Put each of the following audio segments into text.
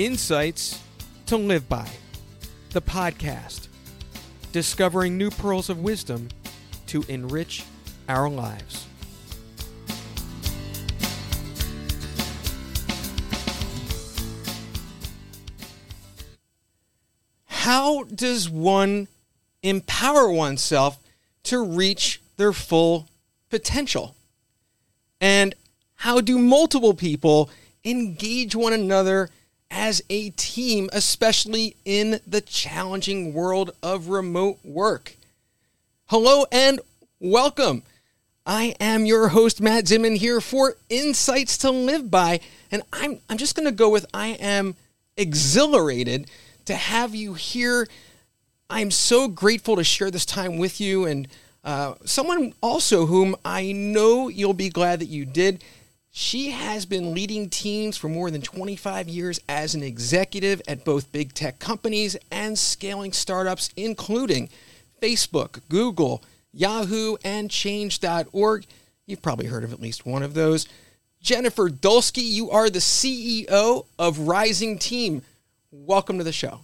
Insights to Live By, the podcast, discovering new pearls of wisdom to enrich our lives. How does one empower oneself to reach their full potential? And how do multiple people engage one another as a team, especially in the challenging world of remote work? Hello and welcome. I am your host, Matt Zimman, here for Insights to Live By. And I'm, I'm just going to go with I am exhilarated to have you here. I'm so grateful to share this time with you and uh, someone also whom I know you'll be glad that you did. She has been leading teams for more than 25 years as an executive at both big tech companies and scaling startups, including Facebook, Google, Yahoo, and Change.org. You've probably heard of at least one of those. Jennifer Dulski, you are the CEO of Rising Team. Welcome to the show.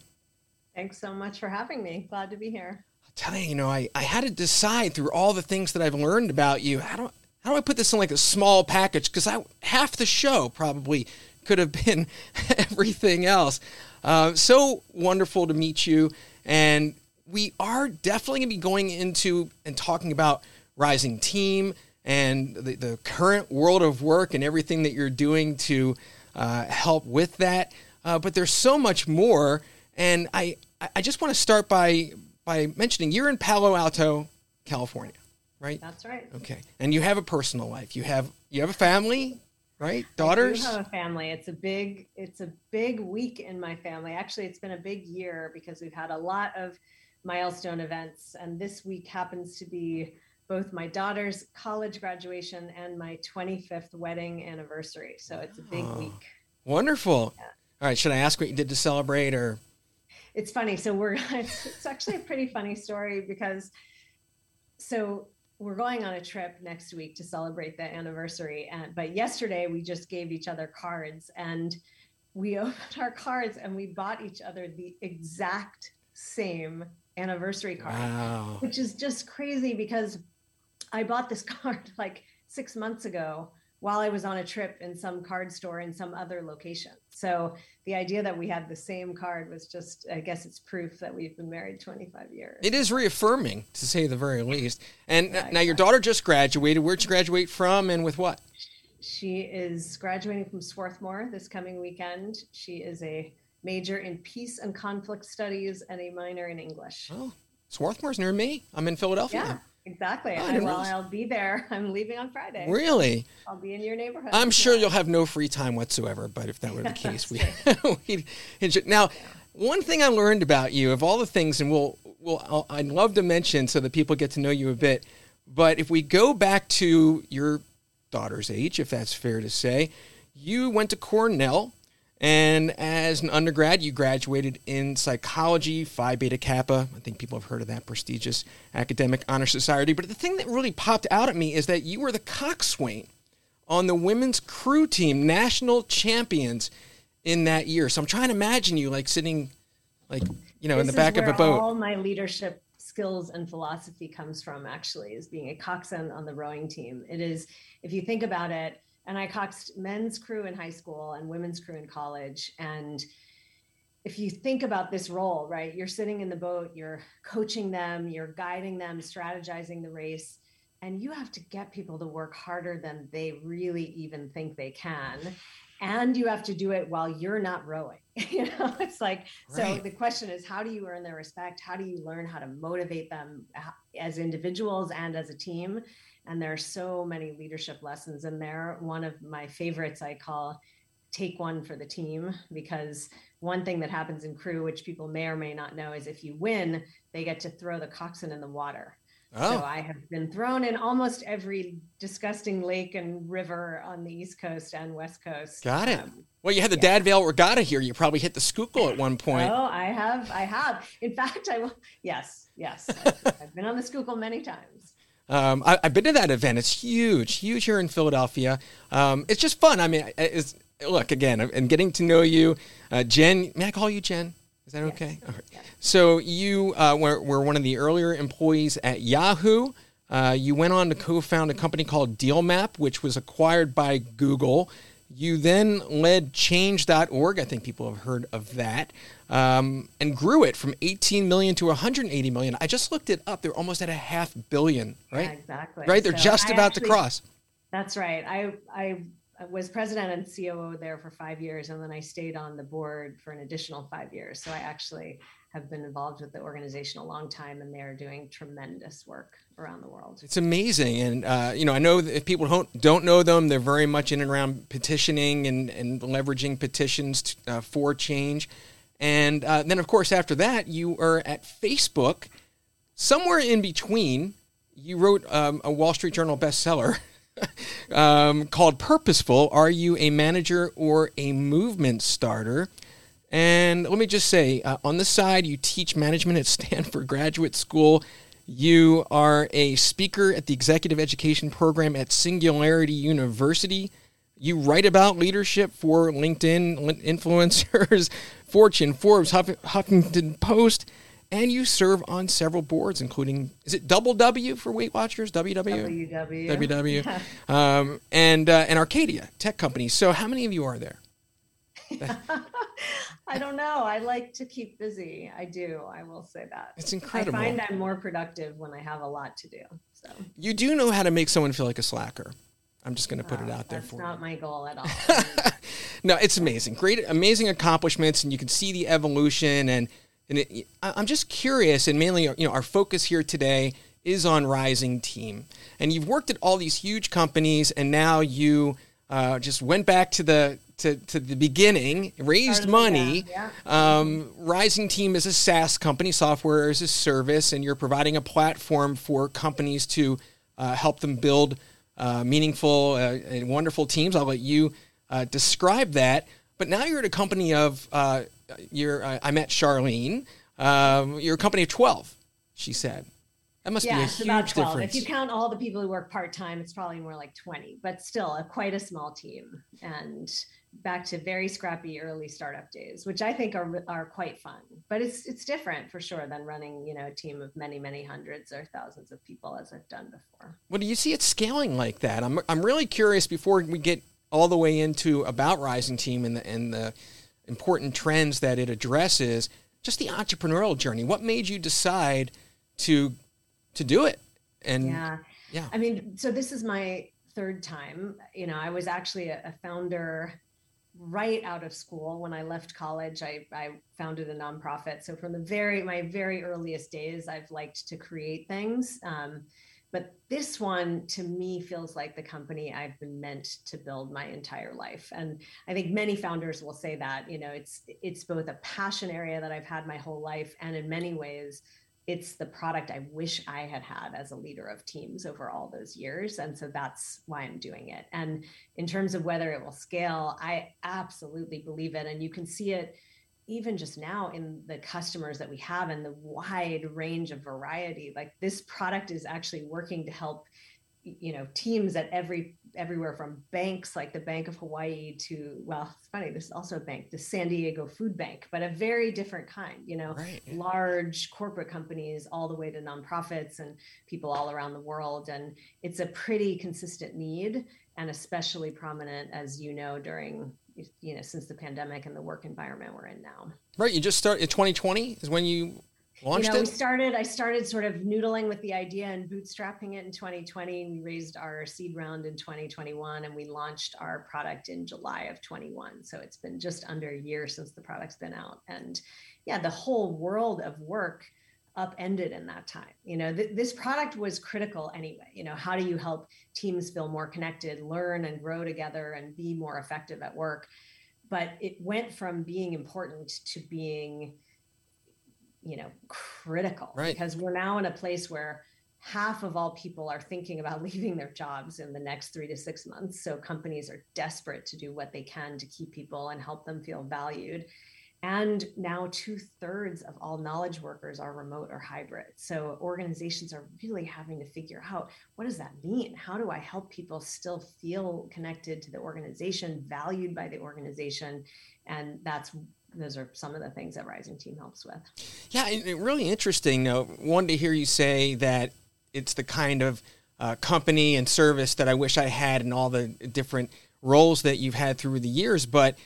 Thanks so much for having me. Glad to be here. I'll tell you, you know, I, I had to decide through all the things that I've learned about you, how do, how do I put this in like a small package? Because I half the show probably could have been everything else. Uh, so wonderful to meet you. And we are definitely going to be going into and talking about Rising Team and the, the current world of work and everything that you're doing to uh, help with that. Uh, but there's so much more. And I, I just want to start by by mentioning you're in Palo Alto, California, right? That's right. Okay, and you have a personal life. You have you have a family, right? Daughters. I do have a family. It's a big it's a big week in my family. Actually, it's been a big year because we've had a lot of milestone events, and this week happens to be both my daughter's college graduation and my 25th wedding anniversary. So it's a big oh, week. Wonderful. Yeah. All right, should I ask what you did to celebrate or it's funny. So we're it's, it's actually a pretty funny story because so we're going on a trip next week to celebrate the anniversary and but yesterday we just gave each other cards and we opened our cards and we bought each other the exact same anniversary card wow. which is just crazy because i bought this card like six months ago while I was on a trip in some card store in some other location. So the idea that we had the same card was just, I guess it's proof that we've been married 25 years. It is reaffirming, to say the very least. And yeah, now your daughter just graduated. Where'd you graduate from and with what? She is graduating from Swarthmore this coming weekend. She is a major in peace and conflict studies and a minor in English. Oh, Swarthmore's near me. I'm in Philadelphia. Yeah. Exactly. Oh, I, well, I'll be there. I'm leaving on Friday. Really? I'll be in your neighborhood. I'm sure you'll have no free time whatsoever. But if that were the case, we we now. One thing I learned about you, of all the things, and we'll, we'll, I'd love to mention so that people get to know you a bit. But if we go back to your daughter's age, if that's fair to say, you went to Cornell and as an undergrad, you graduated in psychology, Phi Beta Kappa. I think people have heard of that prestigious academic honor society. But the thing that really popped out at me is that you were the coxswain on the women's crew team, national champions in that year. So I'm trying to imagine you like sitting, like you know, this in the back of a boat. All my leadership skills and philosophy comes from actually is being a coxswain on the rowing team. It is, if you think about it and I coxed men's crew in high school and women's crew in college. And if you think about this role, right, you're sitting in the boat, you're coaching them, you're guiding them, strategizing the race, and you have to get people to work harder than they really even think they can. And you have to do it while you're not rowing. you know, it's like, right. so the question is, how do you earn their respect? How do you learn how to motivate them uh, as individuals and as a team? And there are so many leadership lessons in there. One of my favorites I call take one for the team because one thing that happens in crew, which people may or may not know, is if you win, they get to throw the coxswain in the water. Oh. So I have been thrown in almost every disgusting lake and river on the East Coast and West Coast. Got it. Um, well, you had the yeah. Dad Vail Regatta here. You probably hit the Schuylkill at one point. Oh, I have. I have. In fact, I will. Yes, yes. I've, I've been on the Schuylkill many times. Um, I, have been to that event. It's huge, huge here in Philadelphia. Um, it's just fun. I mean, it's look again, and getting to know you, uh, Jen. May I call you Jen? Is that okay? Yes. Yeah. So you uh, were, were, one of the earlier employees at Yahoo. Uh, you went on to co-found a company called DealMap, which was acquired by Google. You then led Change.org. I think people have heard of that, um, and grew it from 18 million to 180 million. I just looked it up. They're almost at a half billion, right? Yeah, exactly. Right. They're So just I about actually- to cross. That's right. I I was president and COO there for five years, and then I stayed on the board for an additional five years. So I actually have been involved with the organization a long time, and they are doing tremendous work around the world. It's amazing, and uh, you know, I know that if people don't don't know them, they're very much in and around petitioning and and leveraging petitions t uh, for change. And uh, then, of course, after that, you are at Facebook. Somewhere in between, you wrote um, a Wall Street Journal bestseller um, called "Purposeful." Are you a manager or a movement starter? And let me just say, uh, on the side, you teach management at Stanford Graduate School. You are a speaker at the Executive Education Program at Singularity University. You write about leadership for LinkedIn influencers, Fortune, Forbes, Huff- Huffington Post, and you serve on several boards, including is it Double W for Weight Watchers, WW, WW. WW, um, and uh, and Arcadia Tech Company. So, how many of you are there? I don't know. I like to keep busy. I do. I will say that. It's incredible. I find I'm more productive when I have a lot to do. So You do know how to make someone feel like a slacker. I'm just going to put it uh, out there for you. that's not my goal at all. No, it's amazing. Great, amazing accomplishments, and you can see the evolution. And and it, I- I'm just curious, and mainly, you know, our focus here today is on Rising Team. And you've worked at all these huge companies, and now you uh, just went back to the to, to the beginning, raised Started money. yeah. Um, Rising Team is a SaaS company, software as a service, and you're providing a platform for companies to uh, help them build uh, meaningful uh, and wonderful teams. I'll let you uh, describe that. But now you're at a company of uh, you're. Uh, I met Charlene. Um, you're a company of twelve. She said. That must yeah, be a it's huge about 12. difference. If you count all the people who work part time, it's probably more like 20, but still a, quite a small team. And back to very scrappy early startup days, which I think are are quite fun. But it's it's different for sure than running, you know, a team of many, many hundreds or thousands of people as I've done before. Well, do you see it scaling like that? I'm, I'm really curious before we get all the way into about Rising Team and the, and the important trends that it addresses, just the entrepreneurial journey. What made you decide to to do it? And Yeah. yeah. I mean, so this is my third time. You know, I was actually a, a founder right out of school when I left college. I, I founded a nonprofit. So from the very my very earliest days, I've liked to create things. Um, but this one to me feels like the company I've been meant to build my entire life. And I think many founders will say that, you know, it's it's both a passion area that I've had my whole life and in many ways it's the product I wish I had had as a leader of teams over all those years. And so that's why I'm doing it. And in terms of whether it will scale, I absolutely believe it. And you can see it even just now in the customers that we have and the wide range of variety. Like this product is actually working to help you know teams at every everywhere from banks like the bank of hawaii to well it's funny this is also a bank the san diego food bank but a very different kind you know Right. large corporate companies all the way to nonprofits and people all around the world and it's a pretty consistent need and especially prominent as you know during you know since the pandemic and the work environment we're in now Right. You just start in 2020 is when you launched you know, we started. I started sort of noodling with the idea and bootstrapping it in 2020. We raised our seed round in 2021, and we launched our product in July of 21. So it's been just under a year since the product's been out, and yeah, the whole world of work upended in that time. You know, th- this product was critical anyway. You know, how do you help teams feel more connected, learn and grow together, and be more effective at work? But it went from being important to being you know critical Right. because we're now in a place where half of all people are thinking about leaving their jobs in the next 3 to 6 months so companies are desperate to do what they can to keep people and help them feel valued And now two thirds of all knowledge workers are remote or hybrid. So organizations are really having to figure out what does that mean? How do I help people still feel connected to the organization, valued by the organization? And that's those are some of the things that Rising Team helps with. Yeah, really interesting. Though, one to hear you say that it's the kind of uh, company and service that I wish I had in all the different roles that you've had through the years, but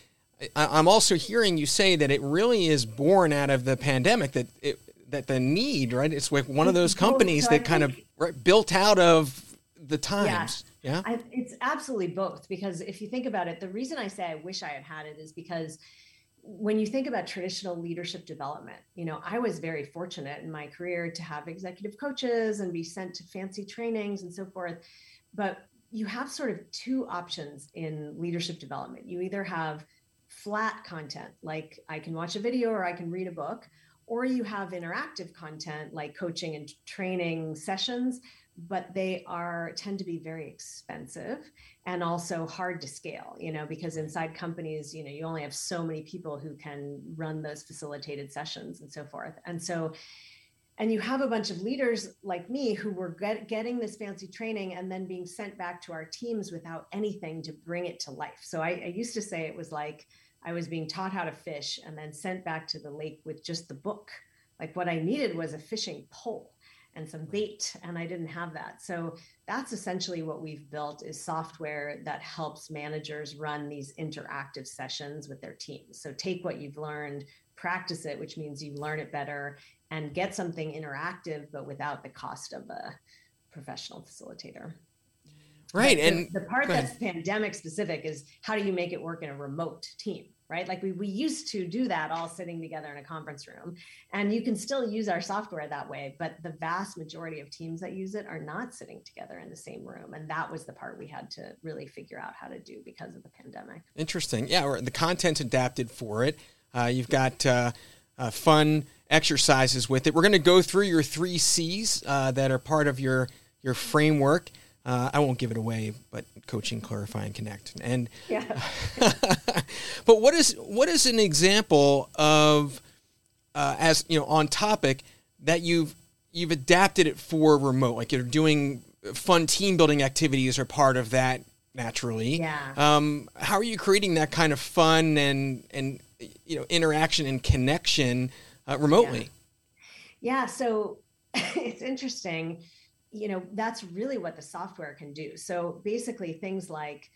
I'm also hearing you say that it really is born out of the pandemic that it, that the need, right? It's like one of those companies so that kind of right, built out of the times. Yeah, yeah? I, it's absolutely both because if you think about it, the reason I say I wish I had had it is because when you think about traditional leadership development, you know, I was very fortunate in my career to have executive coaches and be sent to fancy trainings and so forth. But you have sort of two options in leadership development. You either have flat content, like I can watch a video or I can read a book, or you have interactive content like coaching and training sessions, but they are tend to be very expensive and also hard to scale, you know, because inside companies, you know, you only have so many people who can run those facilitated sessions and so forth. And so and you have a bunch of leaders like me who were get, getting this fancy training and then being sent back to our teams without anything to bring it to life. So I, I, used to say it was like i was being taught how to fish and then sent back to the lake with just the book. Like what i needed was a fishing pole and some bait and i didn't have that so that's essentially what we've built is software that helps managers run these interactive sessions with their teams so take what you've learned practice it which means you learn it better and get something interactive, but without the cost of a professional facilitator. Right. And the part that's pandemic specific is how do you make it work in a remote team? Right. Like we, we used to do that all sitting together in a conference room. And you can still use our software that way, but the vast majority of teams that use it are not sitting together in the same room. And that was the part we had to really figure out how to do because of the pandemic. Interesting. Yeah. The content's adapted for it. Uh, you've got uh, uh, fun exercises with it. We're going to go through your three C's uh, that are part of your your framework. Uh, I won't give it away, but coaching, clarify, and connect. And yeah. but what is what is an example of uh, as you know on topic that you've you've adapted it for remote, like you're doing fun team building activities are part of that naturally. Yeah. Um, how are you creating that kind of fun and and you know interaction and connection? uh, remotely. Yeah. yeah so it's interesting. You know, that's really what the software can do. So basically, things like,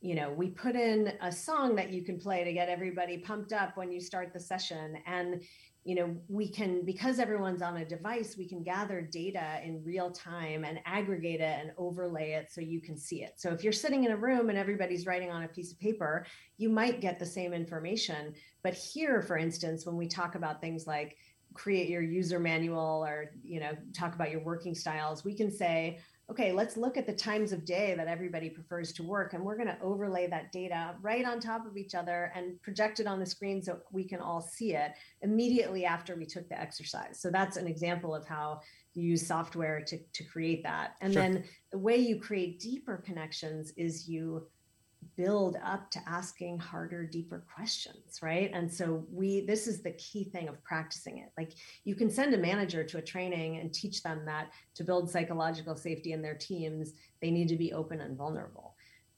you know, we put in a song that you can play to get everybody pumped up when you start the session. And you know we can because everyone's on a device we can gather data in real time and aggregate it and overlay it so you can see it so if you're sitting in a room and everybody's writing on a piece of paper you might get the same information but here for instance when we talk about things like create your user manual or you know talk about your working styles we can say okay, let's look at the times of day that everybody prefers to work. And we're going to overlay that data right on top of each other and project it on the screen so we can all see it immediately after we took the exercise. So that's an example of how you use software to, to create that. And sure. then the way you create deeper connections is you build up to asking harder deeper questions right? And so we this is the key thing of practicing it. Like you can send a manager to a training and teach them that to build psychological safety in their teams they need to be open and vulnerable.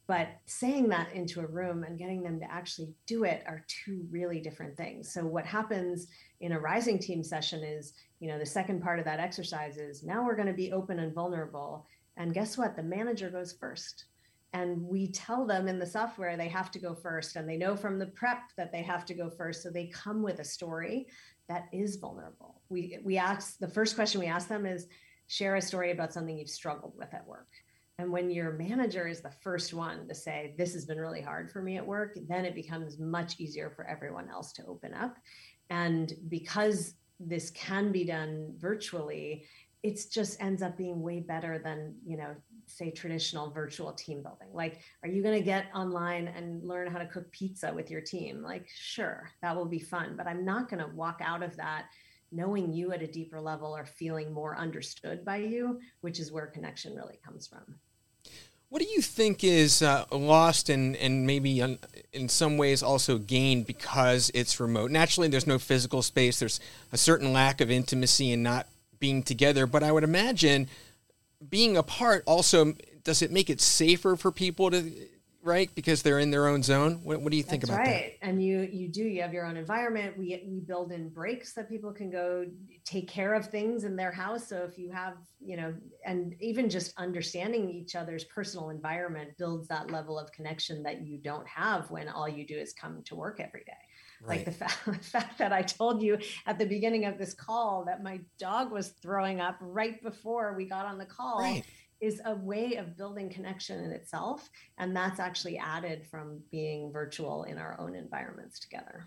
But saying that into a room and getting them to actually do it are two really different things. So what happens in a rising team session is you know the second part of that exercise is now we're going to be open and vulnerable. And guess what? The manager goes first and we tell them in the software they have to go first and they know from the prep that they have to go first so they come with a story that is vulnerable. We we ask the first question we ask them is share a story about something you've struggled with at work. And when your manager is the first one to say this has been really hard for me at work then it becomes much easier for everyone else to open up. And because this can be done virtually it just ends up being way better than you know say traditional virtual team building like are you going to get online and learn how to cook pizza with your team like sure that will be fun but i'm not going to walk out of that knowing you at a deeper level or feeling more understood by you which is where connection really comes from What do you think is uh, lost and, and maybe un, in some ways also gained because it's remote? Naturally, there's no physical space. There's a certain lack of intimacy and not being together. But I would imagine being apart also does it make it safer for people to right? Because they're in their own zone? What, what do you think That's about right. That? and you you do. You have your own environment. We we build in breaks that people can go take care of things in their house. So if you have you know and even just understanding each other's personal environment builds that level of connection that you don't have when all you do is come to work every day Right. Like the fact, the fact, that I told you at the beginning of this call that my dog was throwing up right before we got on the call. Right is a way of building connection in itself. And that's actually added from being virtual in our own environments together.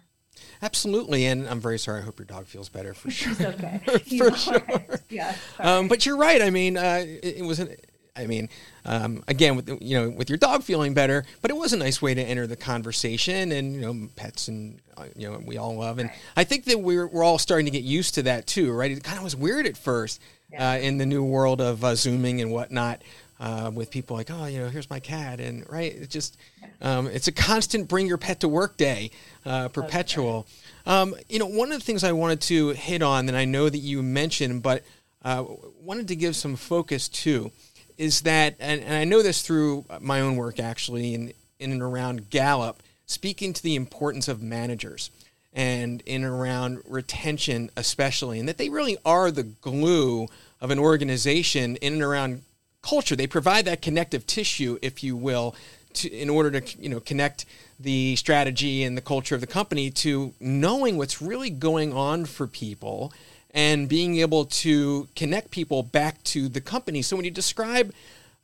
Absolutely, and I'm very sorry. I hope your dog feels better for sure. He's okay. He's for sure. Right. Yeah. Um, but you're right. I mean, uh, it, it was an I mean, um, again, with you know, with your dog feeling better, but it was a nice way to enter the conversation, and you know, pets and uh, you know, we all love, and I think that we're we're all starting to get used to that too, right? It kind of was weird at first yeah. uh, in the new world of uh, zooming and whatnot. Uh, with people like, oh, you know, here's my cat, and right, it's just, um, it's a constant bring your pet to work day, uh, perpetual. Um, you know, one of the things I wanted to hit on that I know that you mentioned, but uh, wanted to give some focus to, is that, and, and I know this through my own work actually, in in and around Gallup, speaking to the importance of managers and in and around retention especially and that they really are the glue of an organization in and around culture. They provide that connective tissue if you will to, in order to you know connect the strategy and the culture of the company to knowing what's really going on for people and being able to connect people back to the company so when you describe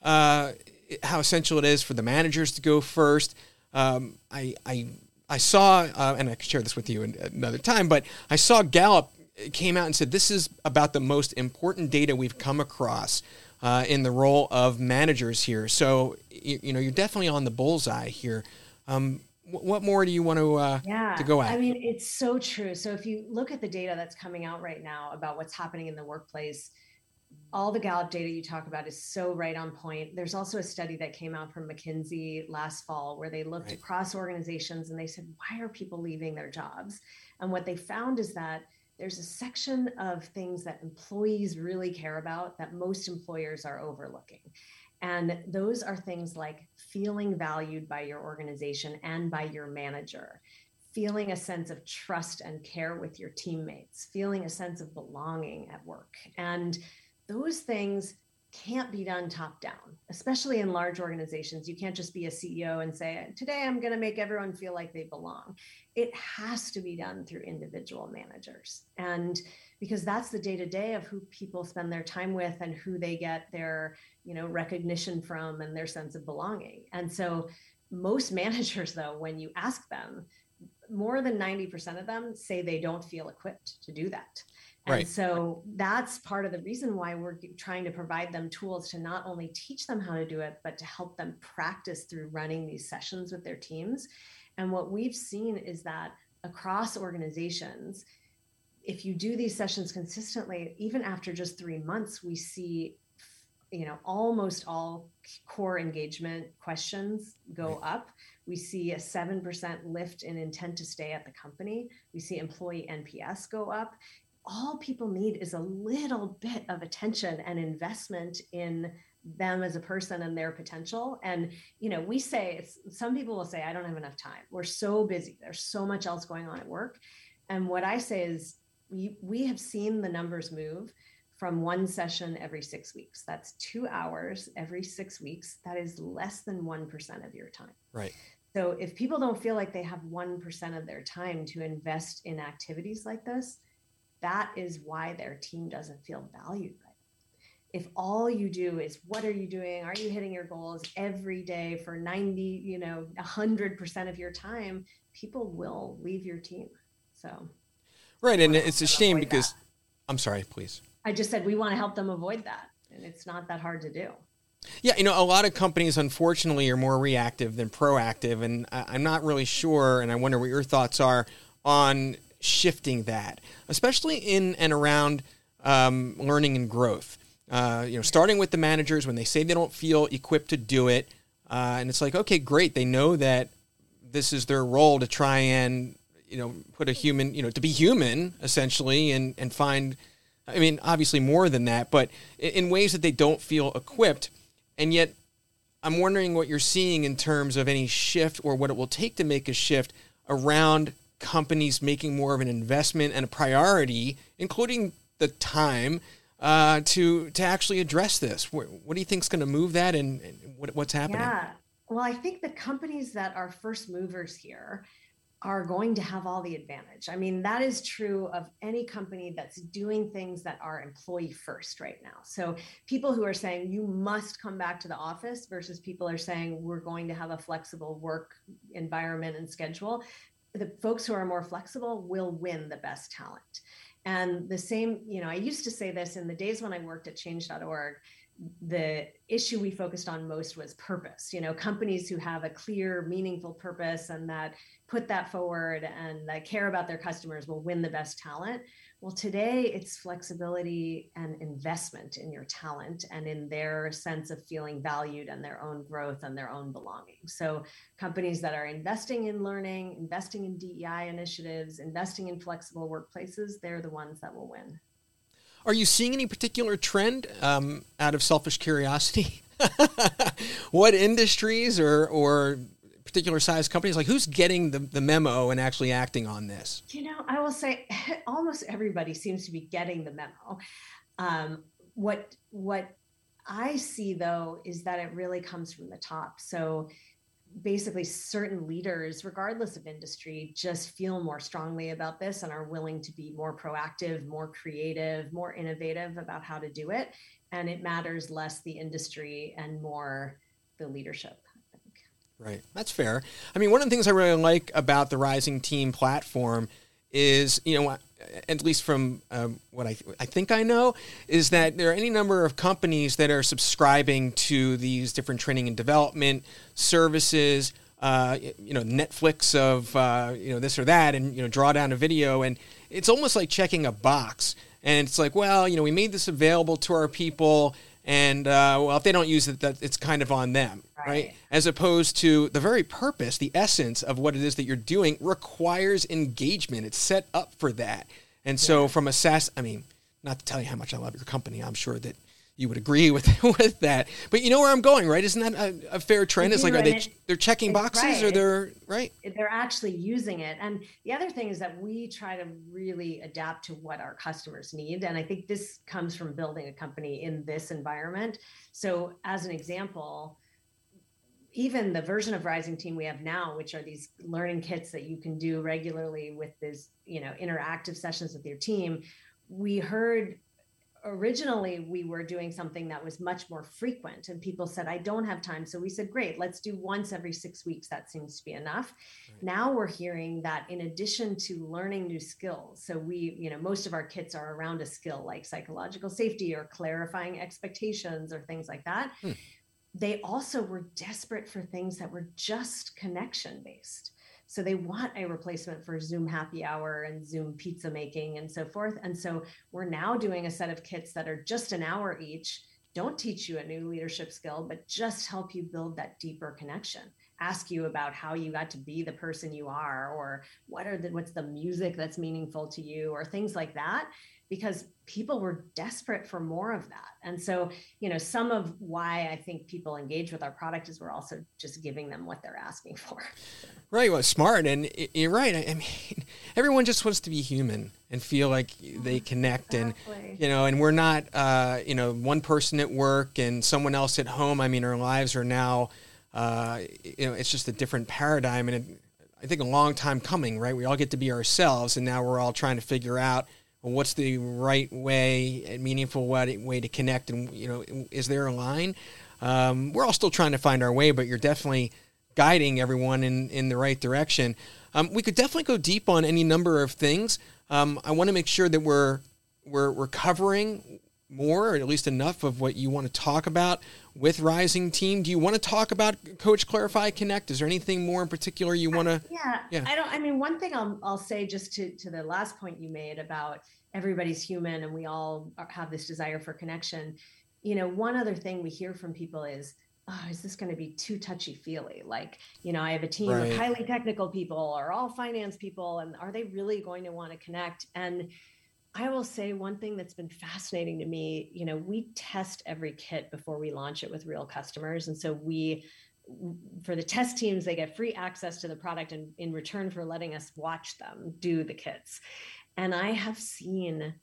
uh, how essential it is for the managers to go first um, I, I I saw, uh, and I can share this with you another time, but I saw Gallup came out and said this is about the most important data we've come across uh, in the role of managers here. So you, you, know you're definitely on the bullseye here. Um, what more do you want to uh, yeah, to go at? I mean, it's so true. So if you look at the data that's coming out right now about what's happening in the workplace, all the Gallup data you talk about is so right on point. There's also a study that came out from McKinsey last fall where they looked right. across organizations and they said, why are people leaving their jobs? And what they found is that there's a section of things that employees really care about that most employers are overlooking. And those are things like feeling valued by your organization and by your manager, feeling a sense of trust and care with your teammates, feeling a sense of belonging at work. And those things can't be done top down, especially in large organizations. You can't just be a CEO and say, Today I'm going to make everyone feel like they belong. It has to be done through individual managers. And because that's the day to day of who people spend their time with and who they get their you know recognition from and their sense of belonging and so most managers though when you ask them more than 90% of them say they don't feel equipped to do that and right. so that's part of the reason why we're trying to provide them tools to not only teach them how to do it, but to help them practice through running these sessions with their teams. And what we've seen is that across organizations, if you do these sessions consistently, even after just three months, we see you know almost all core engagement questions go up. We see a 7% lift in intent to stay at the company. We see employee nps go up. All people need is a little bit of attention and investment in them as a person and their potential. And you know we say it's some people will say i don't have enough time. We're so busy. There's so much else going on at work. And what i say is we we have seen the numbers move from one session every six weeks. That's two hours every six weeks. That is less than 1% of your time. Right. So if people don't feel like they have 1% of their time to invest in activities like this that is why their team doesn't feel valued by if all you do is what are you doing? Are you hitting your goals every day for 90 you know 100% of your time? People will leave your team. So right and it's a shame because that. i'm sorry please i just said we want to help them avoid that and it's not that hard to do yeah, you know, a lot of companies, unfortunately, are more reactive than proactive. And I'm not really sure, and I wonder what your thoughts are on shifting that, especially in and around um, learning and growth. Uh, you know, starting with the managers when they say they don't feel equipped to do it, uh, and it's like, okay, great, they know that this is their role to try and you know put a human, you know, to be human essentially, and and find, I mean, obviously more than that, but in ways that they don't feel equipped, and yet I'm wondering what you're seeing in terms of any shift or what it will take to make a shift around companies making more of an investment and a priority, including the time uh, to to actually address this. What, what do you think is going to move that, and, and what, what's happening? Yeah, well, I think the companies that are first movers here are going to have all the advantage. I mean, that is true of any company that's doing things that are employee first right now. So, people who are saying you must come back to the office versus people are saying we're going to have a flexible work environment and schedule, the folks who are more flexible will win the best talent. And the same, you know, I used to say this in the days when I worked at change.org the issue we focused on most was purpose you know companies who have a clear meaningful purpose and that put that forward and that care about their customers will win the best talent. Well today it's flexibility and investment in your talent and in their sense of feeling valued and their own growth and their own belonging. So companies that are investing in learning investing in dei initiatives investing in flexible workplaces they're the ones that will win are you seeing any particular trend um, out of selfish curiosity? what industries or, or particular size companies like who's getting the, the memo and actually acting on this? You know i will say almost everybody seems to be getting the memo. Um, what what i see though is that it really comes from the top. So basically certain leaders regardless of industry just feel more strongly about this and are willing to be more proactive more creative more innovative about how to do it. And it matters less the industry and more the leadership right. That's fair. I mean one of the things i really like about the rising team platform is you know at least from um, what I, I think I know, is that there are any number of companies that are subscribing to these different training and development services. Uh, you know, Netflix of uh, you know this or that, and you know, draw down a video, and it's almost like checking a box. And it's like, well, you know, we made this available to our people, and uh, well, if they don't use it, that it's kind of on them right. As opposed to the very purpose, the essence of what it is that you're doing requires engagement. It's set up for that. And so, yeah. from a SaaS, I mean, not to tell you how much I love your company, I'm sure that you would agree with with that. But you know where I'm going, right? Isn't that a, a fair trend? It's like are they they're checking boxes right. or they're right? They're actually using it. And the other thing is that we try to really adapt to what our customers need. And I think this comes from building a company in this environment. So as an example, even the version of rising team we have now which are these learning kits that you can do regularly with this you know interactive sessions with your team we heard originally we were doing something that was much more frequent and people said i don't have time. So we said great let's do once every six weeks. That seems to be enough. Right. now we're hearing that in addition to learning new skills so we you know most of our kits are around a skill like psychological safety or clarifying expectations or things like that. Hmm. They also were desperate for things that were just connection based. So they want a replacement for Zoom happy hour and Zoom pizza making and so forth. And so we're now doing a set of kits that are just an hour each, don't teach you a new leadership skill, but just help you build that deeper connection. Ask you about how you got to be the person you are, or what are the what's the music that's meaningful to you, or things like that because people were desperate for more of that. And so, you know, some of why I think people engage with our product is we're also just giving them what they're asking for. Right. Well, smart. And you're right. I mean, everyone just wants to be human and feel like they connect exactly. and, you know, and we're not, uh, you know, one person at work and someone else at home. I mean, our lives are now, uh, you know, it's just a different paradigm. And it, I think a long time coming, right? We all get to be ourselves. And now we're all trying to figure out, what's the right way and meaningful way, way to connect and you know is there a line um, we're all still trying to find our way but you're definitely guiding everyone in, in the right direction. Um, we could definitely go deep on any number of things. Um, i want to make sure that we're, we're we're covering more or at least enough of what you want to talk about with rising team. Do you want to talk about coach clarify connect? Is there anything more in particular you want to yeah, yeah. I don't i mean one thing I'll, I'll say just to to the last point you made about everybody's human and we all are, have this desire for connection. You know, one other thing we hear from people is, oh, is this going to be too touchy feely? Like, you know, I have a team right. of highly technical people or all finance people, and are they really going to want to connect? And I will say one thing that's been fascinating to me, you know, we test every kit before we launch it with real customers. And so we, for the test teams, they get free access to the product and in return for letting us watch them do the kits. And I have seen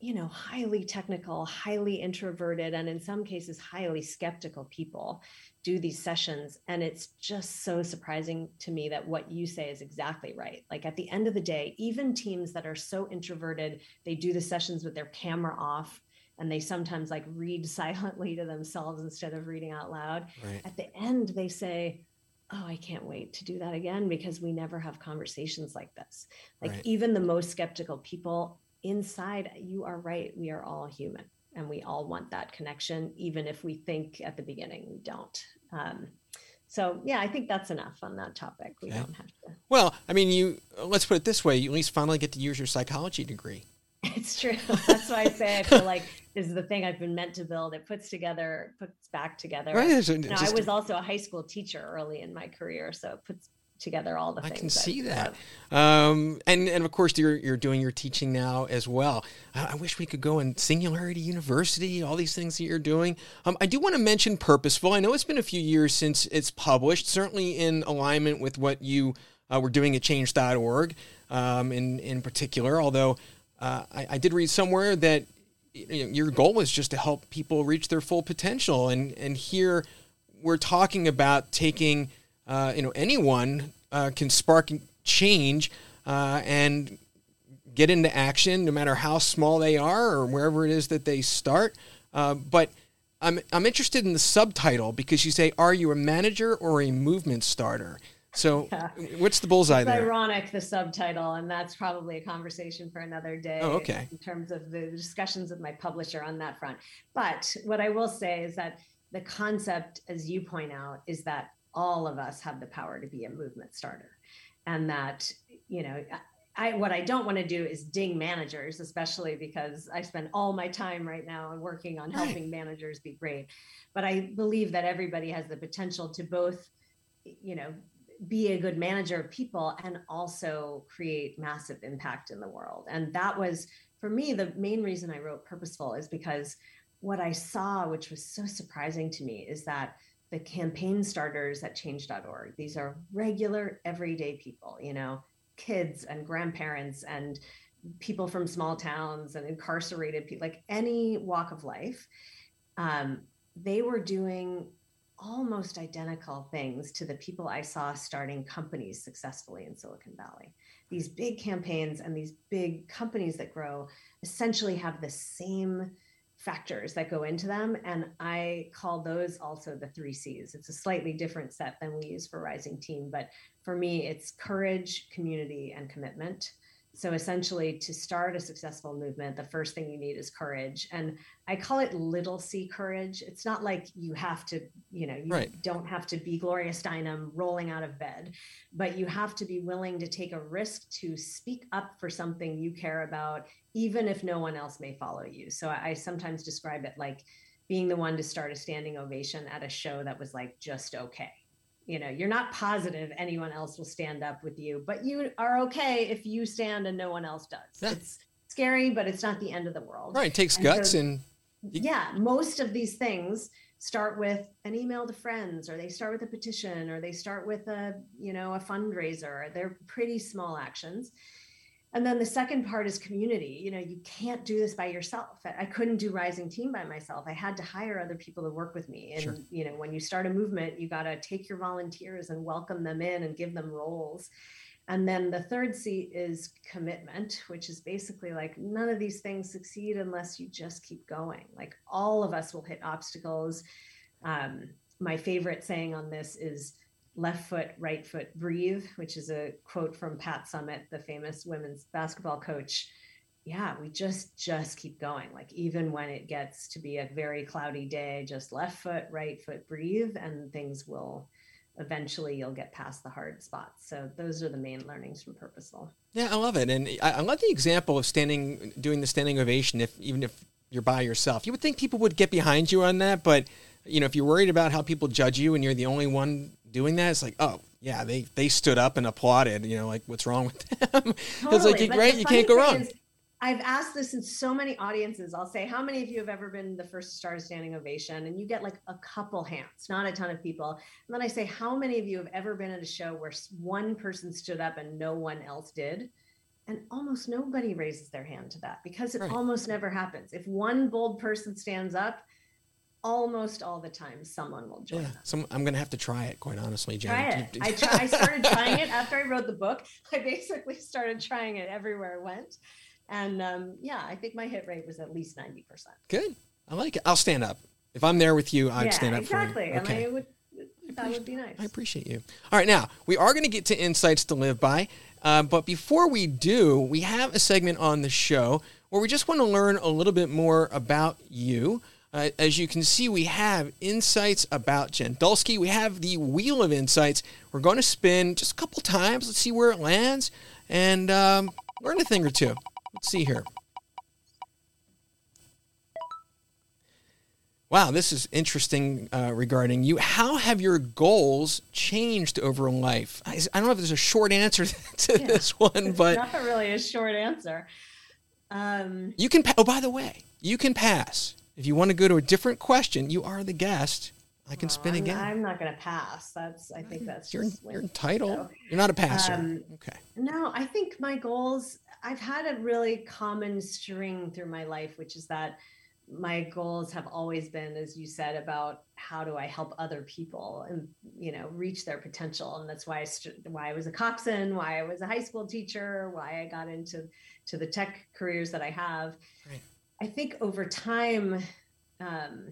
you know, highly technical, highly introverted, and in some cases, highly skeptical people do these sessions. And it's just so surprising to me that what you say is exactly right. Like at the end of the day, even teams that are so introverted, they do the sessions with their camera off and they sometimes like read silently to themselves instead of reading out loud. Right. At the end, they say, oh i can't wait to do that again because we never have conversations like this like right. even the most skeptical people inside, you are right. We are all human and we all want that connection, even if we think at the beginning we don't. Um, so yeah, I think that's enough on that topic. We okay. don't have to. Well, I mean, you let's put it this way: you at least finally get to use your psychology degree. It's true. That's why I say I feel like this is the thing I've been meant to build. It puts together, puts back together. Right. Know, I was also a high school teacher early in my career, so it puts together all the things. I can see that. Um, and, and of course, you're, you're doing your teaching now as well. I, I, wish we could go in Singularity University, all these things that you're doing. Um, I do want to mention Purposeful. I know it's been a few years since it's published, certainly in alignment with what you uh, were doing at change.org um, in, in particular, although uh, I, I did read somewhere that you know, your goal was just to help people reach their full potential. And, and here we're talking about taking – uh, you know anyone uh, can spark change uh, and get into action, no matter how small they are or wherever it is that they start. Uh, but I'm I'm interested in the subtitle because you say, "Are you a manager or a movement starter?" So, yeah. what's the bullseye it's there? Ironic, the subtitle, and that's probably a conversation for another day. Oh, okay. In terms of the discussions with my publisher on that front, but what I will say is that the concept, as you point out, is that all of us have the power to be a movement starter and that you know I, what I don't want to do is ding managers, especially because I spend all my time right now working on helping managers be great. But I believe that everybody has the potential to both, you know, be a good manager of people and also create massive impact in the world. And that was, for me, the main reason I wrote Purposeful is because what I saw, which was so surprising to me, is that the campaign starters at change.org. These are regular, everyday people, you know, kids and grandparents and people from small towns and incarcerated people, like any walk of life. Um, they were doing almost identical things to the people I saw starting companies successfully in Silicon Valley. These big campaigns and these big companies that grow essentially have the same factors that go into them. And I call those also the three C's. It's a slightly different set than we use for Rising Team, but for me, it's courage, community, and commitment. So essentially, to start a successful movement, the first thing you need is courage. And I call it little c courage. It's not like you have to, you know, you right. don't have to be Gloria Steinem rolling out of bed, but you have to be willing to take a risk to speak up for something you care about, even if no one else may follow you. So I, I sometimes describe it like being the one to start a standing ovation at a show that was like just okay you know you're not positive anyone else will stand up with you but you are okay if you stand and no one else does. Yeah. it's scary but it's not the end of the world. Right it takes and guts so, and yeah most of these things start with an email to friends or they start with a petition or they start with a you know a fundraiser. They're pretty small actions and then the second part is community you know you can't do this by yourself i couldn't do rising team by myself i had to hire other people to work with me and sure. you know when you start a movement you got to take your volunteers and welcome them in and give them roles and then the third C is commitment, which is basically like none of these things succeed unless you just keep going. Like all of us will hit obstacles. Um, my favorite saying on this is left foot, right foot, breathe, which is a quote from Pat Summitt, the famous women's basketball coach. Yeah, we just just keep going. Like even when it gets to be a very cloudy day, just left foot, right foot, breathe, and things will eventually you'll get past the hard spots. So those are the main learnings from Purposeful. Yeah, I love it, and I, I love the example of standing, doing the standing ovation. If even if you're by yourself. You would think people would get behind you on that, but you know, if you're worried about how people judge you and you're the only one doing that, it's like, oh, yeah, they they stood up and applauded. You know, like what's wrong with them? Totally. it's like, great, you can't go wrong. Is, I've asked this in so many audiences. I'll say, how many of you have ever been the first to start a standing ovation? And you get like a couple hands, not a ton of people. And then I say, how many of you have ever been at a show where one person stood up and no one else did? And almost nobody raises their hand to that because it right. almost never happens. If one bold person stands up, almost all the time someone will join yeah, some, I'm going to have to try it, quite honestly, Jen. Try it. I, try, I started trying it after I wrote the book. I basically started trying it everywhere I went. And um, yeah, I think my hit rate was at least 90%. Good. I like it. I'll stand up. If I'm there with you, I'd yeah, stand up exactly. for you. Okay. would, that would be nice. I appreciate you. All right, now we are going to get to insights to live by. Uh, but before we do, we have a segment on the show where we just want to learn a little bit more about you. Uh, as you can see, we have insights about Jen Dulski. We have the Wheel of Insights. We're going to spin just a couple times. Let's see where it lands and um, learn a thing or two. Let's see here. Wow, this is interesting uh, regarding you. How have your goals changed over life? I, I, don't know if there's a short answer to yeah. this one, but not really a short answer. Um, you can. Oh, by the way, you can pass if you want to go to a different question. You are the guest. I can spin I'm, again. I'm not going to pass. That's. I think that's. You're, you're entitled. So. You're not a passer. Um, okay. No, I think my goals. I've had a really common string through my life, which is that my goals have always been as you said about how do i help other people and you know reach their potential and that's why i st- why i was a coxswain why i was a high school teacher why i got into to the tech careers that i have right. I think over time um,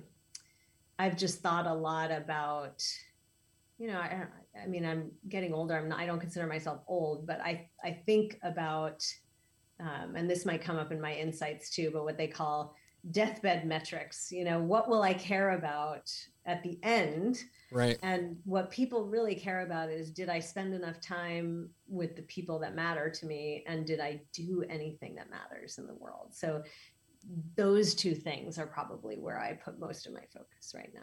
i've just thought a lot about you know I, I mean i'm getting older. I'm not, i don't consider myself old but i i think about um, and this might come up in my insights too but what they call deathbed metrics you know what will i care about at the end? Right. And what people really care about is did i spend enough time with the people that matter to me? And did i do anything that matters in the world? So those two things are probably where i put most of my focus right now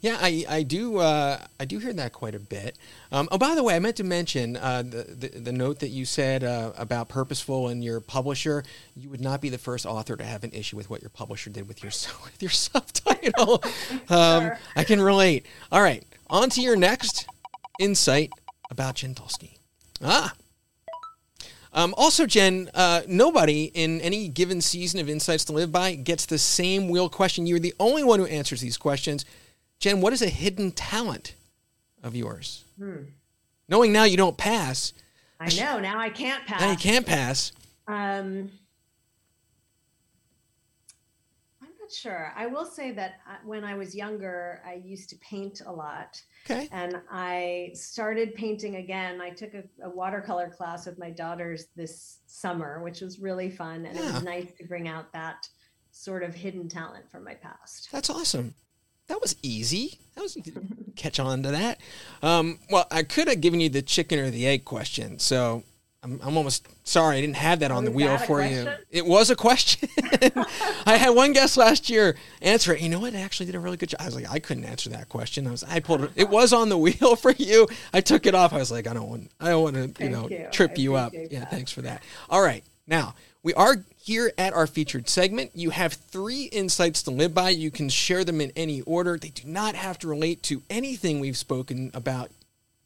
yeah, I, I do uh, I do hear that quite a bit. Um, oh, by the way, I meant to mention uh, the, the, the note that you said uh, about purposeful and your publisher. You would not be the first author to have an issue with what your publisher did with your with your subtitle. um, sure. I can relate. All right, on to your next insight about Jen Ah. Um, also, Jen, uh, nobody in any given season of Insights to Live By gets the same wheel question. You're the only one who answers these questions. Jen, what is a hidden talent of yours? Hmm. Knowing now you don't pass. I know. Now I can't pass. Now you can't pass. Um, I'm not sure. I will say that uh, when I was younger, I used to paint a lot. Okay. And I started painting again. I took a, a watercolor class with my daughters this summer, which was really fun. And yeah. it was nice to bring out that sort of hidden talent from my past. That's awesome that was easy. That was catch on to that. Um, well, I could have given you the chicken or the egg question, so I'm, I'm almost sorry I didn't have that on the wheel for question? you. It was a question. I had one guest last year answer it. You know what? I actually did a really good job. I was like, I couldn't answer that question. I was, I pulled it. It was on the wheel for you. I took it off. I was like, I don't want, I don't want to, you know, you. trip I you up. That. Yeah, thanks for that. All right, now we are here at our featured segment. You have three insights to live by. You can share them in any order. They do not have to relate to anything we've spoken about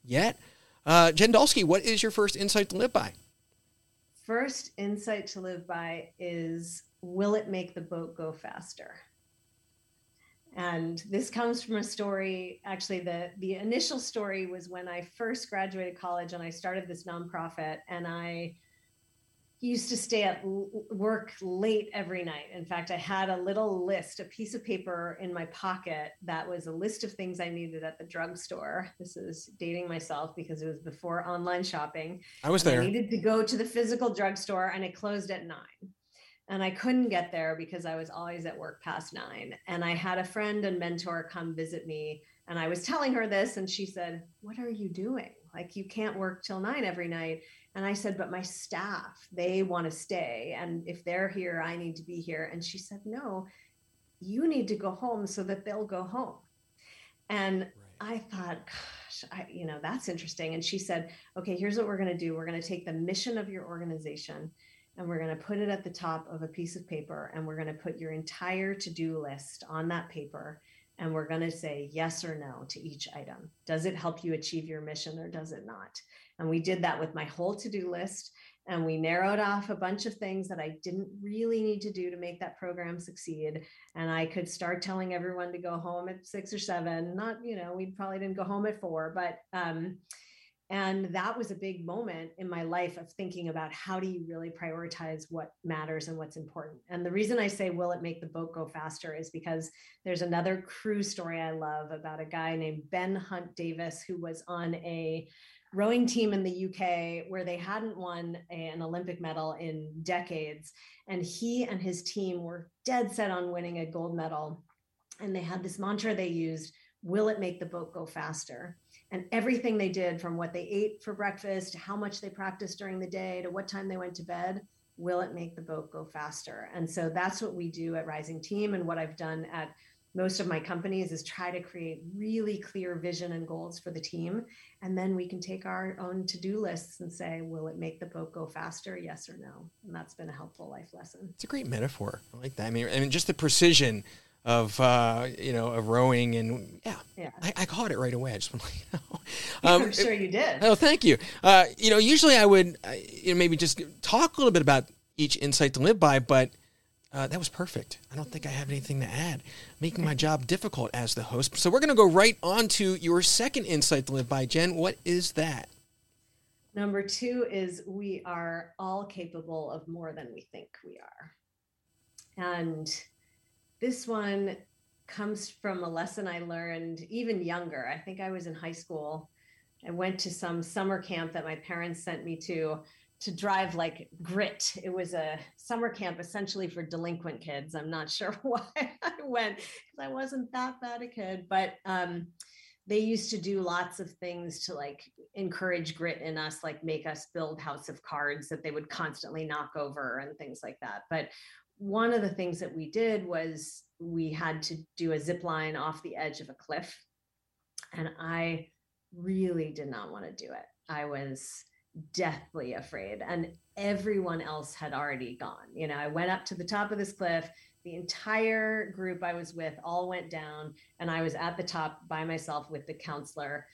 yet. Uh, Jen Dulski, what is your first insight to live by? First insight to live by is will it make the boat go faster? And this comes from a story. Actually, the, the initial story was when I first graduated college and I started this nonprofit and I used to stay at work late every night. In fact, I had a little list, a piece of paper in my pocket that was a list of things I needed at the drugstore. This is dating myself because it was before online shopping. I was there. I needed to go to the physical drugstore and it closed at nine. And I couldn't get there because I was always at work past nine. And I had a friend and mentor come visit me And I was telling her this, and she said, What are you doing? Like, you can't work till nine every night. And I said, But my staff, they want to stay. And if they're here, I need to be here. And she said, No, you need to go home so that they'll go home. And right. I thought, gosh, I, you know, that's interesting. And she said, okay, here's what we're going to do. We're going to take the mission of your organization and we're going to put it at the top of a piece of paper and we're going to put your entire to-do list on that paper and we're going to say yes or no to each item. Does it help you achieve your mission or does it not? And we did that with my whole to-do list and we narrowed off a bunch of things that I didn't really need to do to make that program succeed. And I could start telling everyone to go home at six or seven. Not, you know, we probably didn't go home at four, but um, and that was a big moment in my life of thinking about how do you really prioritize what matters and what's important. And the reason I say, will it make the boat go faster, is because there's another crew story I love about a guy named Ben Hunt Davis who was on a rowing team in the UK where they hadn't won an Olympic medal in decades. And he and his team were dead set on winning a gold medal. And they had this mantra they used Will it make the boat go faster? And everything they did, from what they ate for breakfast to how much they practiced during the day to what time they went to bed, will it make the boat go faster? And so that's what we do at Rising Team and what I've done at most of my companies is try to create really clear vision and goals for the team and then we can take our own to-do lists and say will it make the boat go faster yes or no and that's been a helpful life lesson it's a great metaphor i like that i mean, I mean just the precision of uh, you know of rowing and yeah, yeah. I, I, caught it right away. I just to you know. Um, I'm sure you did. Oh, thank you. Uh, you know, usually I would uh, you know, maybe just talk a little bit about each insight to live by, but uh, that was perfect. I don't think I have anything to add, making my job difficult as the host. So we're going to go right on to your second insight to live by. Jen, what is that? Number two is we are all capable of more than we think we are. And this one comes from a lesson I learned even younger. I think I was in high school. I went to some summer camp that my parents sent me to to drive like grit. It was a summer camp essentially for delinquent kids. I'm not sure why I went because I wasn't that bad a kid, but um, they used to do lots of things to like encourage grit in us, like make us build house of cards that they would constantly knock over and things like that. But one of the things that we did was we had to do a zip line off the edge of a cliff. And I really did not want to do it. I was deathly afraid and everyone else had already gone. You know i went up to the top of this cliff the entire group i was with all went down and i was at the top by myself with the counselor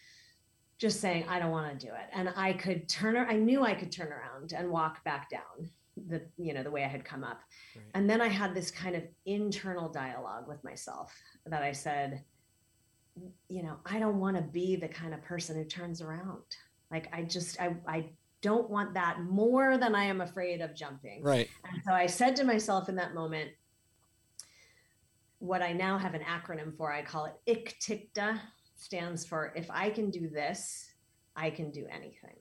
just saying i don't want to do it. And i could turn i knew i could turn around and walk back down the you know the way i had come up. Right. and then i had this kind of internal dialogue with myself that i said you know i don't want to be the kind of person who turns around like I just I I don't want that more than I am afraid of jumping. Right. And so I said to myself in that moment, what I now have an acronym for, I call it ICTICTA, stands for if I can do this, I can do anything.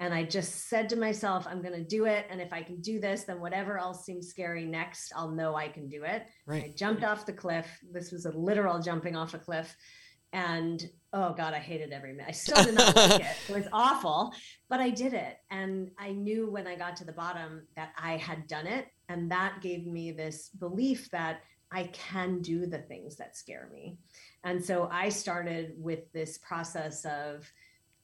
And I just said to myself, I'm going to do it. And if I can do this, then whatever else seems scary next, I'll know I can do it. Right. I jumped off the cliff. This was a literal jumping off a cliff and oh god i hated every minute. I still did not like it it was awful but i did it. And i knew when i got to the bottom that i had done it. And that gave me this belief that i can do the things that scare me. And so i started with this process of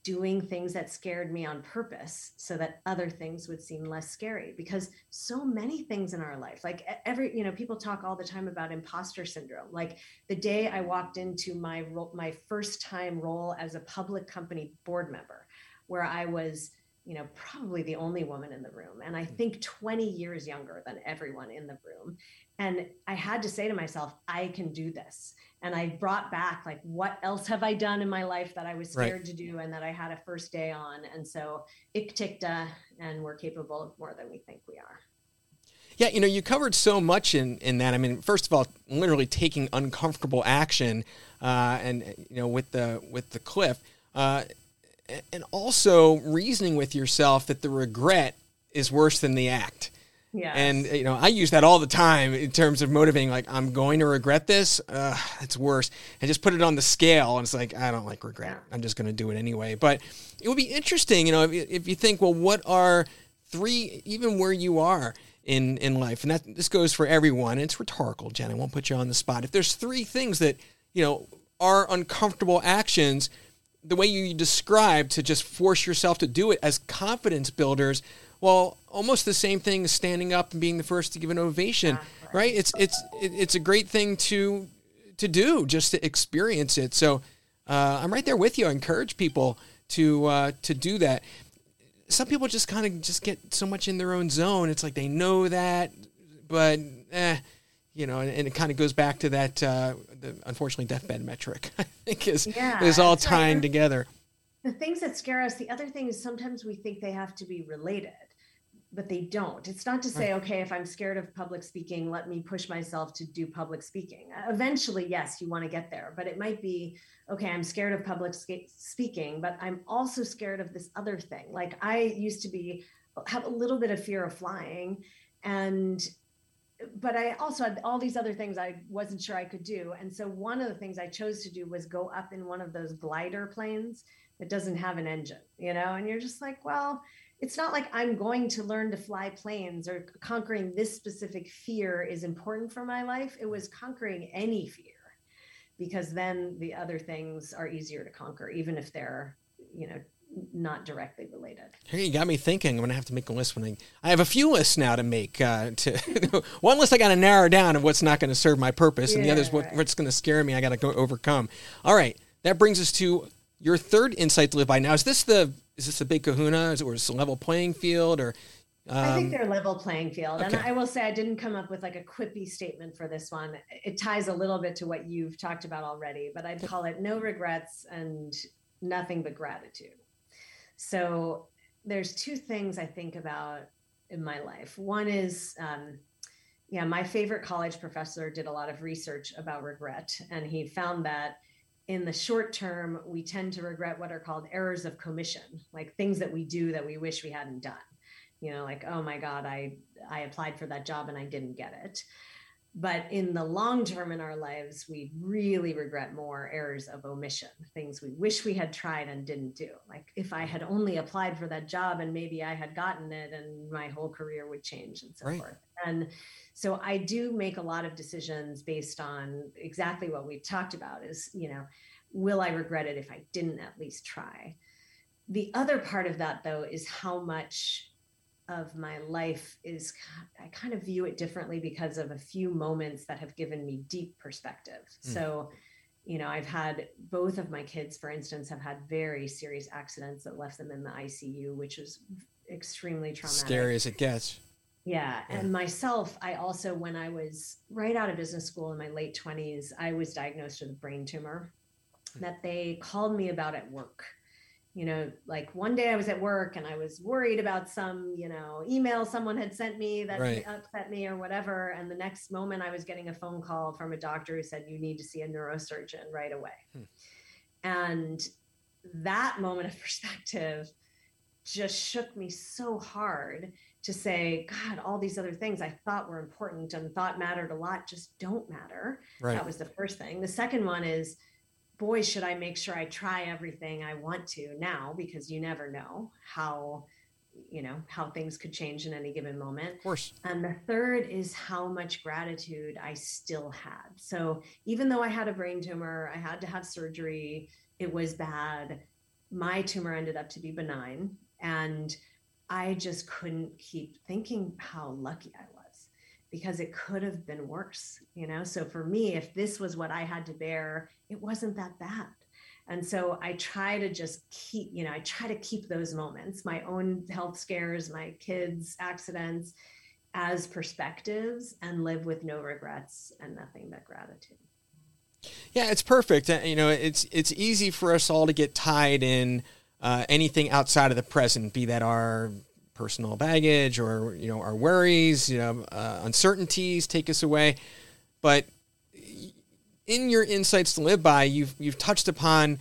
doing things that scared me on purpose so that other things would seem less scary. Because so many things in our life like every you know people talk all the time about imposter syndrome. Like the day i walked into my role my first time role as a public company board member where i was you know probably the only woman in the room and i hmm. think 20 years younger than everyone in the room. And i had to say to myself i can do this and I brought back like what else have I done in my life that I was scared right. to do and that I had a first day on. And so iktikta and we're capable of more than we think we are. Yeah, you know, you covered so much in, in that. I mean, first of all, literally taking uncomfortable action, uh, and you know, with the with the cliff, uh, and also reasoning with yourself that the regret is worse than the act. Yes. And you know, I use that all the time in terms of motivating. Like, I'm going to regret this. Uh, it's worse. And just put it on the scale, and it's like I don't like regret. Yeah. I'm just going to do it anyway. But it would be interesting, you know, if, you- if you think, well, what are three, even where you are in in life, and that this goes for everyone. It's rhetorical, Jen. I won't put you on the spot. If there's three things that you know are uncomfortable actions, the way you describe to just force yourself to do it as confidence builders well almost the same thing as standing up and being the first to give an ovation right? It's it's it's a great thing to to do just to experience it. So uh, i'm right there with you. I encourage people to uh, to do that. Some people just kind of just get so much in their own zone. It's like they know that but eh, you know and, and it kind of goes back to that uh, the unfortunately deathbed metric i think is Yeah, is all tying together. the things that scare us. The other thing is sometimes we think they have to be related but they don't. It's not to say okay if i'm scared of public speaking let me push myself to do public speaking. Eventually yes you want to get there but it might be okay i'm scared of public speaking but i'm also scared of this other thing. Like i used to be have a little bit of fear of flying and but I also had all these other things I wasn't sure I could do. And so one of the things I chose to do was go up in one of those glider planes that doesn't have an engine, you know, and you're just like, well, it's not like I'm going to learn to fly planes or conquering this specific fear is important for my life. It was conquering any fear because then the other things are easier to conquer, even if they're, you know, not directly related. Here you got me thinking. I'm gonna have to make a list when I. I have a few lists now to make. Uh, to one list I got to narrow down of what's not going to serve my purpose, and the Yeah, other's what, right. what's going to scare me. I got to go overcome. All right, that brings us to your third insight to live by. Now, is this the is this a big Kahuna, is it, or is it a level playing field, or I think um, they're level playing field. And. I will say I didn't come up with like a quippy statement for this one. It ties a little bit to what you've talked about already, but I'd call it no regrets and nothing but gratitude. So there's two things I think about in my life. One is, um, yeah, my favorite college professor did a lot of research about regret, and he found that in the short term, we tend to regret what are called errors of commission, like things that we do that we wish we hadn't done. You know like oh my god i i applied for that job and i didn't get it but in the long term in our lives we really regret more errors of omission things we wish we had tried and didn't do. Like if i had only applied for that job and maybe i had gotten it and my whole career would change and so Right. forth. And so i do make a lot of decisions based on exactly what we've talked about is you know will i regret it if i didn't at least try? The other part of that though is how much of my life is I kind of view it differently because of a few moments that have given me deep perspective. Mm. So, you know, I've had both of my kids, for instance, have had very serious accidents that left them in the ICU, which was extremely traumatic. scary as it gets? Yeah. Yeah. And myself, I also, when I was right out of business school in my late 20s, I was diagnosed with a brain tumor that they called me about at work. You know, like one day I was at work and I was worried about some, you know, email someone had sent me that Right. upset me or whatever. And the next moment I was getting a phone call from a doctor who said, you need to see a neurosurgeon right away. Hmm. And that moment of perspective just shook me so hard to say, God, all these other things I thought were important and thought mattered a lot just don't matter. Right. That was the first thing. The second one is, boy, should I make sure I try everything I want to now because you never know how, you know, how things could change in any given moment. Of course. And the third is how much gratitude I still had. So even though I had a brain tumor, I had to have surgery, it was bad. My tumor ended up to be benign. And I just couldn't keep thinking how lucky I was because it could have been worse, you know? So for me, if this was what I had to bear, it wasn't that bad. And so I try to just keep, you know, I try to keep those moments, my own health scares, my kids' accidents, as perspectives and live with no regrets and nothing but gratitude. Yeah, it's perfect. You know, it's it's easy for us all to get tied in uh, anything outside of the present, be that our personal baggage or you know our worries, you know, uh, uncertainties take us away. But in your insights to live by, you've you've touched upon,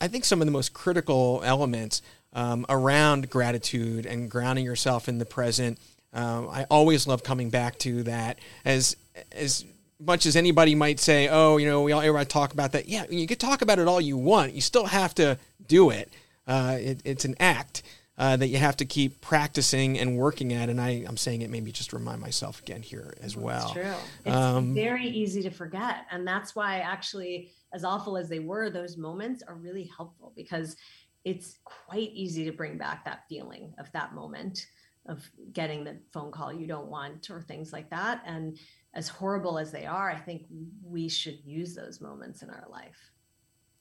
I think, some of the most critical elements um, around gratitude and grounding yourself in the present. Um, I always love coming back to that as as much as anybody might say, oh, you know, we all everybody talk about that. Yeah, you could talk about it all you want. You still have to do it. Uh, it it's an act uh, that you have to keep practicing and working at. And I, I'm saying it maybe just remind myself again here as well. It's true. It's um, very easy to forget. And that's why actually, as awful as they were, those moments are really helpful because it's quite easy to bring back that feeling of that moment of getting the phone call you don't want or things like that. And as horrible as they are, I think we should use those moments in our life.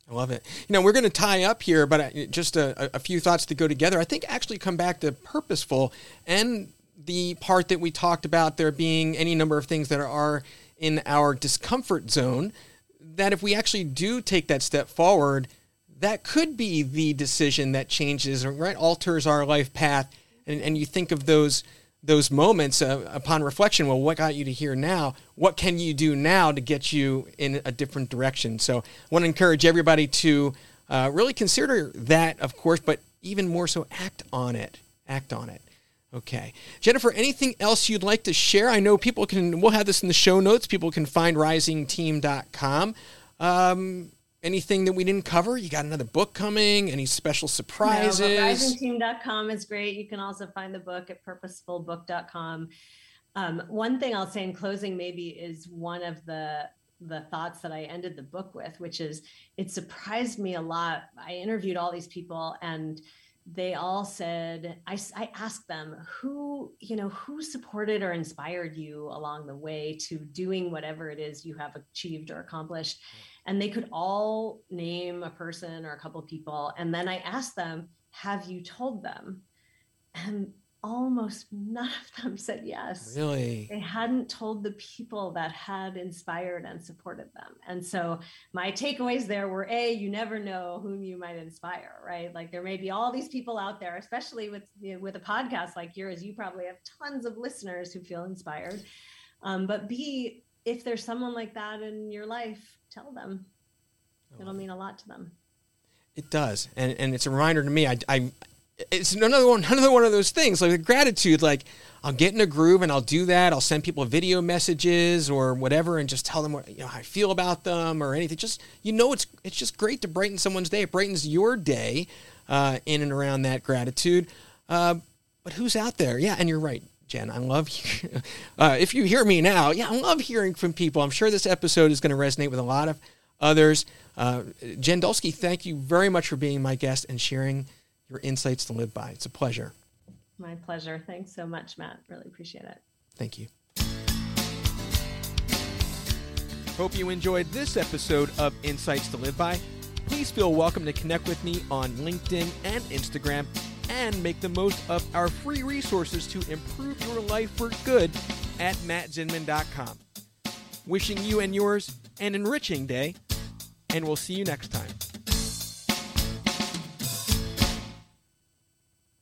I love it. You know, we're going to tie up here, but uh, just a, a, few thoughts to go together. I think actually come back to purposeful and the part that we talked about there being any number of things that are in our discomfort zone. That if we actually do take that step forward, that could be the decision that changes, or right? Alters our life path. And, and you think of those those moments uh, upon reflection well what got you to here now? What can you do now to get you in a different direction? So i want to encourage everybody to uh, really consider that of course but even more so act on it. Act on it. Okay. Jennifer anything else you'd like to share? I know people can we'll have this in the show notes. People can find risingteam.com um, anything that we didn't cover? You got another book coming? Any special surprises? No, risingteam.com is great. You can also find the book at purposefulbook.com. Um, one thing I'll say in closing maybe is one of the the thoughts that I ended the book with, which is it surprised me a lot. I interviewed all these people and they all said I, I asked them who you know who supported or inspired you along the way to doing whatever it is you have achieved or accomplished and they could all name a person or a couple of people and then i asked them have you told them? And almost none of them said yes. Really? They hadn't told the people that had inspired and supported them. And so my takeaways there were a you never know whom you might inspire right? Like there may be all these people out there especially with you know, with a podcast like yours you probably have tons of listeners who feel inspired. Um, but b if there's someone like that in your life tell them. Oh. It'll mean a lot to them. It does, and and it's a reminder to me. I, I it's another one, another one of those things like the gratitude. Like I'll get in a groove and I'll do that. I'll send people video messages or whatever, and just tell them what you know how I feel about them or anything. Just you know, it's it's just great to brighten someone's day. It brightens your day uh, in and around that gratitude. Uh, but who's out there? Yeah, and you're right. Jen. I love, uh, if you hear me now, yeah, I love hearing from people. I'm sure this episode is going to resonate with a lot of others. Uh, Jen Dulski, thank you very much for being my guest and sharing your insights to live by. It's a pleasure. My pleasure. Thanks so much, Matt. Really appreciate it. Thank you. Hope you enjoyed this episode of Insights to Live By. Please feel welcome to connect with me on LinkedIn and Instagram and make the most of our free resources to improve your life for good at mattzinman.com. Wishing you and yours an enriching day, and we'll see you next time.